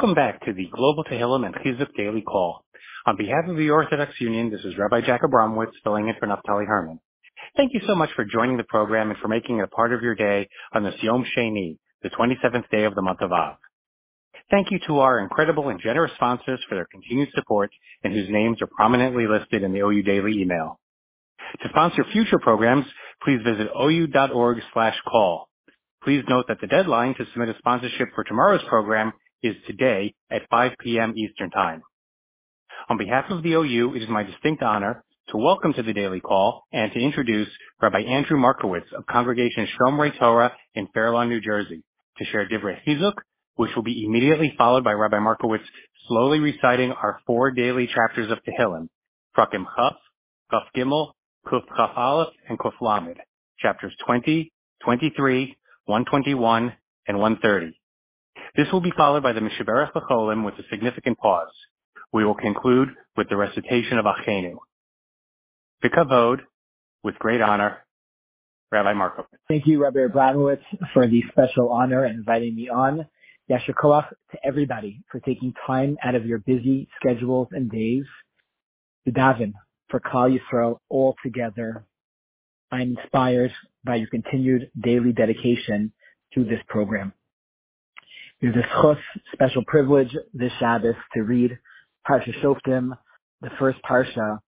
Welcome back to the Global Tehillim and Chizuk Daily Call. On behalf of the Orthodox Union, this is Rabbi Jack Abramowitz filling in for Naftali Herman. Thank you so much for joining the program and for making it a part of your day on this Yom Sheni, the 27th day of the month of Av. Thank you to our incredible and generous sponsors for their continued support and whose names are prominently listed in the OU Daily email. To sponsor future programs, please visit ou.org slash call. Please note that the deadline to submit a sponsorship for tomorrow's program is today at 5 P.M. Eastern Time. On behalf of the OU, it is my distinct honor to welcome to the daily call and to introduce Rabbi Andrew Markowitz of Congregation Shomrei Torah in Fair Lawn, New Jersey, to share Divrei Chizuk, which will be immediately followed by Rabbi Markowitz slowly reciting our four daily chapters of Tehillim, Prakim Chaf, Chaf Gimel, Kuf Chaf Aleph, and Kuf Lamed, chapters 20, 23, 121, and 130. This will be followed by the Mishaberach B'cholim with a significant pause. We will conclude with the recitation of Achenu. B'kavod, with great honor, Rabbi Markowitz. Thank you, Rabbi Abramowitz, for the special honor and inviting me on. Yasher Koach to everybody for taking time out of your busy schedules and days to daven for Klal Yisrael all together. I'm inspired by your continued daily dedication to this program. It is a chus, special privilege this Shabbos to read Parsha Shoftim, the first Parsha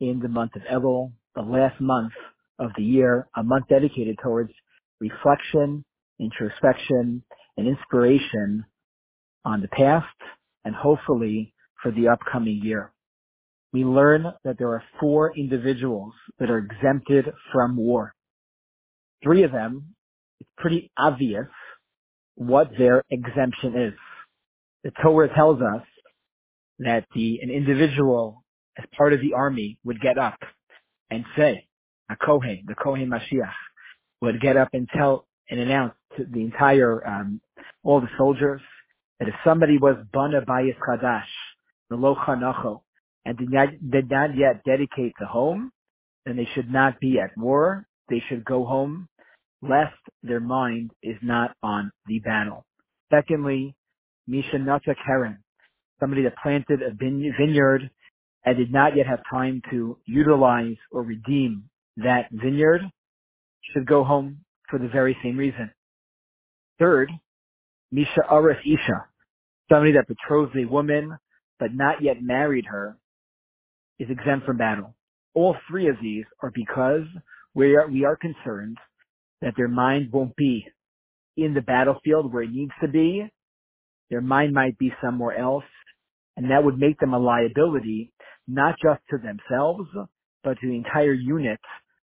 in the month of Elul, the last month of the year, a month dedicated towards reflection, introspection, and inspiration on the past and hopefully for the upcoming year. We learn that there are four individuals that are exempted from war. Three of them, it's pretty obvious what their exemption is. The Torah tells us that the, an individual as part of the army would get up and say, a Kohen, the Kohen Mashiach, would get up and tell and announce to the entire, um, all the soldiers that if somebody was Bana Bayis Chadash, the Lo Chanacho, and did not, did not yet dedicate the home, then they should not be at war. They should go home lest their mind is not on the battle. Secondly, Misha Nata Karen, somebody that planted a vineyard and did not yet have time to utilize or redeem that vineyard, should go home for the very same reason. Third, Misha Aris Isha, somebody that betrothed a woman but not yet married her, is exempt from battle. All three of these are because we are, we are concerned that their mind won't be in the battlefield where it needs to be. Their mind might be somewhere else, and that would make them a liability, not just to themselves, but to the entire unit,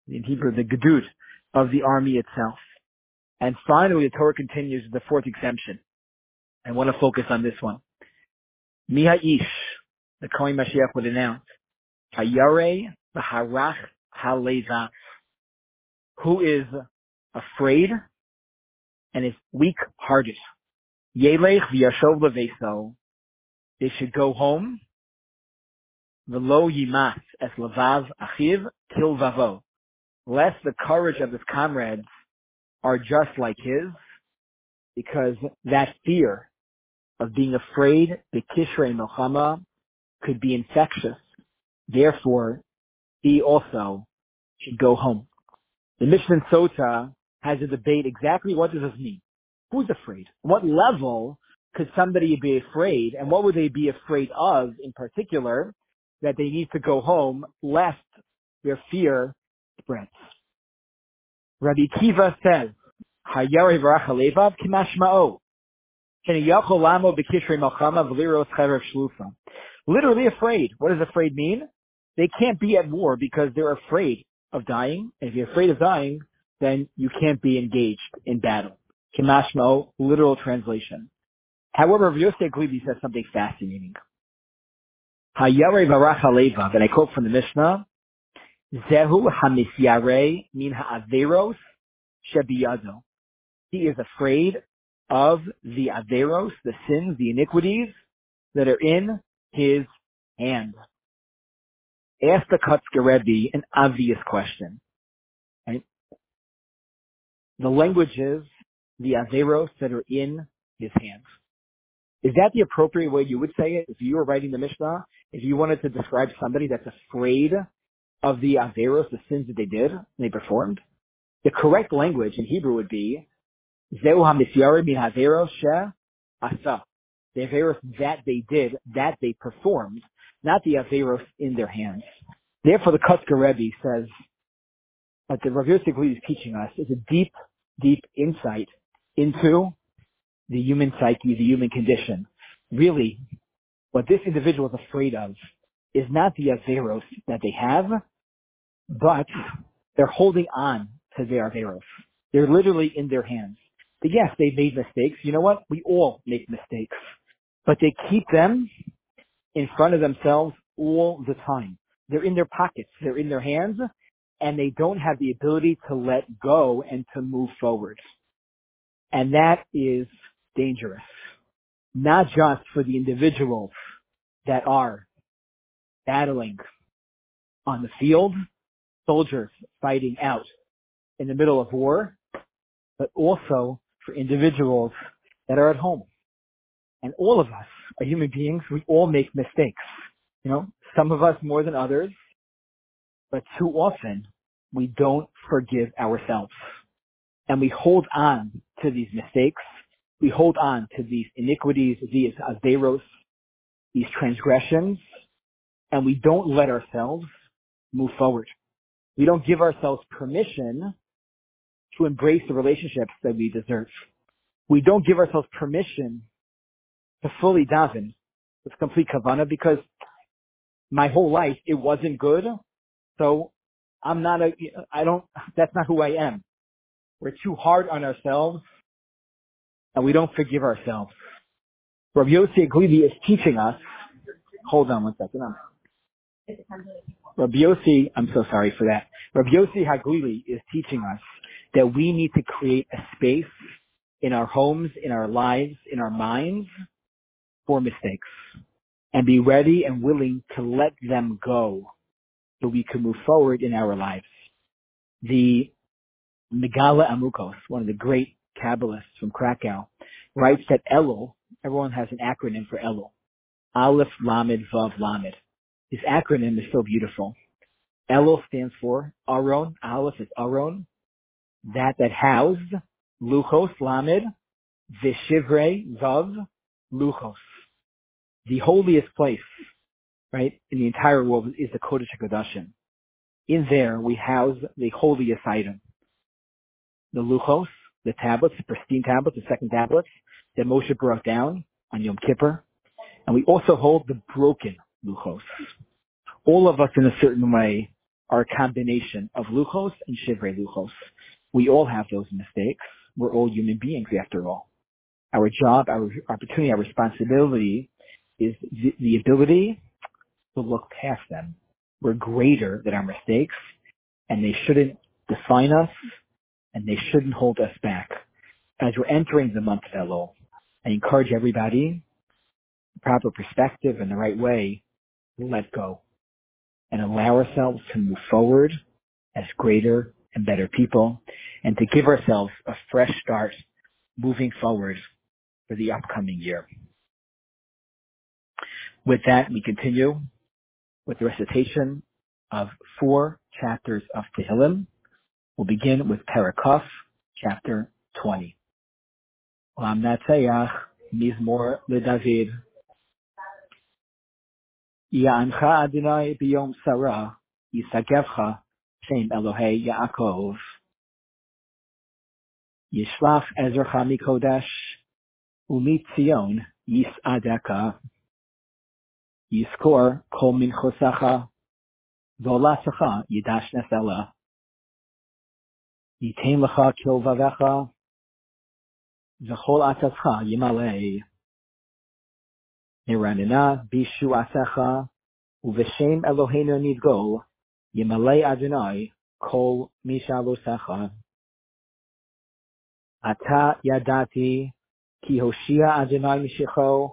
in Hebrew, the gedud of the army itself. And finally, the Torah continues the fourth exemption. I want to focus on this one. Miha Ish, the Kohen Mashiach would announce, Hayare Baharach Haleva, who is afraid and is weak-hearted. Yelech v'yashov leveso. They should go home. V'lo yimas es levav achiv til vavo. Lest the courage of his comrades are just like his, because that fear of being afraid, the kishrei milchama, could be infectious. Therefore, he also should go home. The Mishnah Sota has a debate exactly what does this mean? Who's afraid? What level could somebody be afraid? And what would they be afraid of in particular? That they need to go home lest their fear spreads. Rabbi Akiva says, Hayari v'rachalevav kimashma'o. Literally afraid. What does afraid mean? They can't be at war because they're afraid of dying. And if you're afraid of dying, then you can't be engaged in battle. Kimashmo, literal translation. However, Yosef Glibi says something fascinating. Hayare varach and I quote from the Mishnah, Zehu hamisyare min ha'averos shebiyado. He is afraid of the averos, the sins, the iniquities that are in his hand. Ask the Kotzker Rebbe an obvious question the languages, the Averos that are in his hands. Is that the appropriate way you would say it? If you were writing the Mishnah, if you wanted to describe somebody that's afraid of the Averos, the sins that they did and they performed, the correct language in Hebrew would be Zeu HaMisyari min Averos She Asa. The Averos that they did, that they performed, not the Averos in their hands. Therefore, the Kotzker Rebbe says that the Rav Yosef is teaching us is a deep, deep insight into the human psyche, the human condition. Really, what this individual is afraid of is not the Averos that they have, but they're holding on to their Averos. They're literally in their hands. But yes, they've made mistakes. You know what? We all make mistakes. But they keep them in front of themselves all the time. They're in their pockets. They're in their hands and they don't have the ability to let go and to move forward. And that is dangerous. Not just for the individuals that are battling on the field, soldiers fighting out in the middle of war, but also for individuals that are at home. And all of us are human beings. We all make mistakes. You know, some of us more than others, but too often we don't forgive ourselves. And we hold on to these mistakes. We hold on to these iniquities, these averos, these transgressions, and we don't let ourselves move forward. We don't give ourselves permission to embrace the relationships that we deserve. We don't give ourselves permission to fully daven with complete kavana because my whole life it wasn't good. So I'm not a, I don't, that's not who I am. We're too hard on ourselves and we don't forgive ourselves. Rabbi Yossi Aglili is teaching us, hold on one second. Rabbi Yossi, I'm so sorry for that. Rabbi Yossi Haglili is teaching us that we need to create a space in our homes, in our lives, in our minds for mistakes and be ready and willing to let them go so we can move forward in our lives. The Megaleh Amukos, one of the great Kabbalists from Krakow, writes that Elul, everyone has an acronym for Elul. Aleph Lamed Vav Lamed. His acronym is so beautiful. Elul stands for Aron. Aleph is Aron. That that housed Luchos Lamed Vishivre Vav Luchos. The holiest place right, in the entire world is the Kodesh HaKodashim. In there, we house the holiest item. The Luchos, the tablets, the pristine tablets, the second tablets that Moshe brought down on Yom Kippur. And we also hold the broken Luchos. All of us in a certain way are a combination of Luchos and Shivrei Luchos. We all have those mistakes. We're all human beings after all. Our job, our opportunity, our responsibility is the, the ability look past them. We're greater than our mistakes and they shouldn't define us and they shouldn't hold us back. As we're entering the month of Elul, I encourage everybody, proper perspective and the right way, let go and allow ourselves to move forward as greater and better people and to give ourselves a fresh start moving forward for the upcoming year. With that, we continue with the recitation of four chapters of Tehillim. We'll begin with Parakuf, chapter 20. Lam Mizmor LeDavid. Ya'ancha Adonai Yisagevcha, Shem Elohei Yaakov. Yishlach Mikodesh, Yisadeka. יזכור כל מנחוסך, ועולתך ידש נסלה. ייתן לך כלבביך, וכל עצתך ימלא. נרננה בישועתך, ובשם אלוהינו נדגול, ימלא אדוני כל משאלותיך. עתה ידעתי, כי הושיע אדוני משיחו,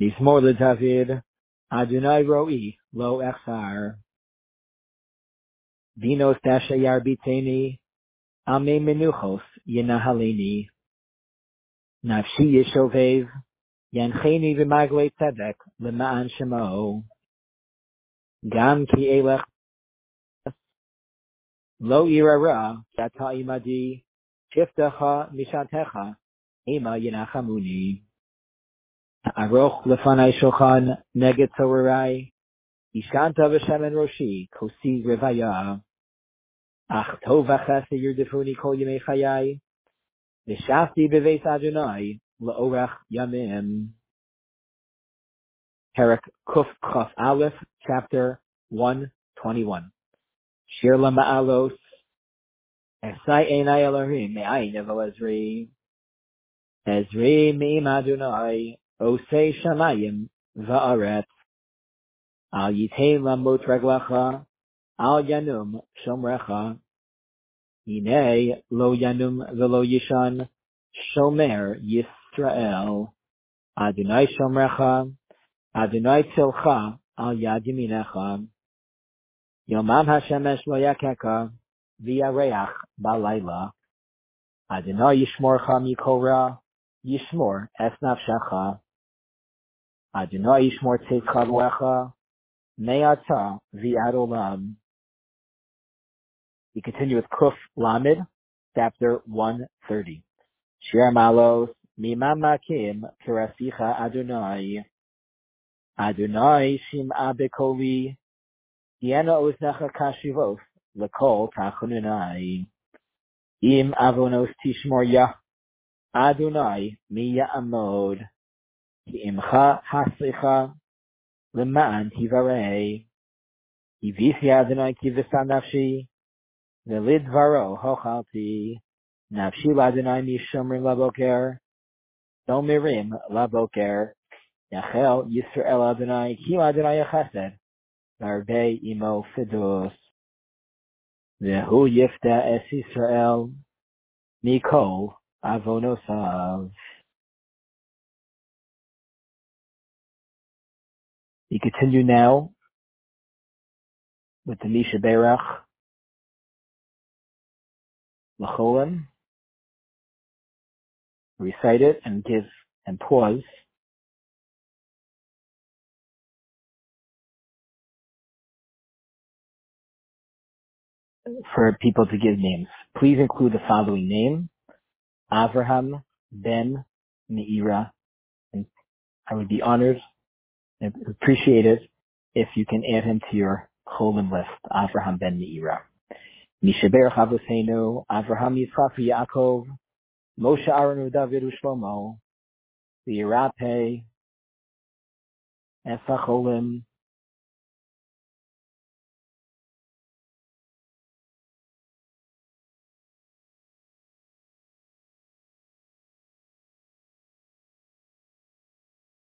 Nismor LeDavid, Adonai Roi, Lo Echsar. Dinos Dashayar Biteni, Ame Menuchos, Yenahaleni. Nafshi Yeshovev, Yancheni V'magle Tzedek, L'ma'an Shemo. Gam Ki Elech, Lo Irara, Yata Imadi, Shiftecha Mishatecha, Ema Yenachamuni. Aroch Lefanai Shochan, Neged V'Shemen Roshi, Kosi Revaya. Ach Tov Yerdefuni Kol Chayai, V'Shafti B'Veis Adonai, Yamim. Kuf Chaf Aleph, chapter 121. Shir Esai Einai Elohim, Ezri. Ezri Me'im Adonai, Osei Shamayim, Va'aret. Al Yitei Lamot Reglacha, Al Yanum Shomrecha. Hine Lo Yanum Velo Yishan, Shomer Yisrael. Adonai Shomrecha, Adonai Tzilcha, Al Yad Yaminecha. Yomam Hashemesh Lo Yakeka, V'yareach Balayla. Adonai Yishmorcha Mikora, Yishmor Es Nafshecha. Adonai Yishmor Tzidcha V'lecha, Me'ata V'ad Olam. We continue with Kuf Lamed, chapter 130. Shir Malos, Mimam Makim, Kirasicha Adonai. Adonai Shim'a Bekoli, Yena Oznecha Kashivos, Lekol Tachununai. Im Avonos Tishmor Yah, Adonai Mi Imcha Haslicha, Leman Tivarei. Yivisi Adonai Kivisa Nafshi, Velid Varo Hochalti, Nafshi Ladonai Mishomrim Laboker, Domirim Laboker, Yachel Yisrael Adonai, Kim Adonai Yachesed, Narbe Imo Fidus, Vehu Yifta Es Yisrael, Mikol We continue now with the Misha Berach, Lacholim. Recite it and give and pause. For people to give names. Please include the following name. Avraham Ben Meira. And I would be honored appreciate it if you can add him to your Cholim list. Avraham Ben Meira. Mishaber Chavosenu, Avraham Yitzchak Yaakov, Moshe Aaron David Ushlomo, the Irape, Esacholim,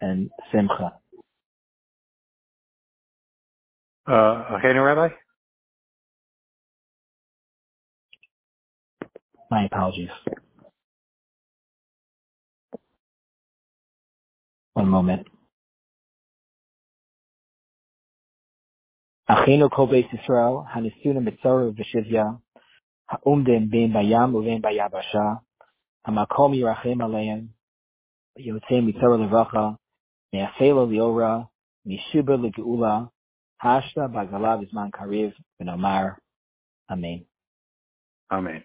and Simcha? Uh, Again, Rabbi? My apologies. One moment. Achino kol beis Yisrael, hanisuna mitzora v'shivya, ha'umdim ben bayam Uvin bayabasha, Hamakomi yirachem aleim, yotzei mitzora levacha, Liora, mishuba hashta kariv, v'nomar. Amen. Amen.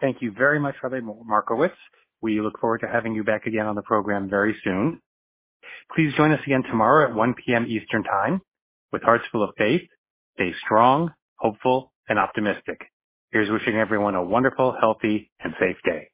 Thank you very much, Rabbi Markowitz. We look forward to having you back again on the program very soon. Please join us again tomorrow at 1 p.m. Eastern Time. With hearts full of faith, stay strong, hopeful, and optimistic. Here's wishing everyone a wonderful, healthy, and safe day.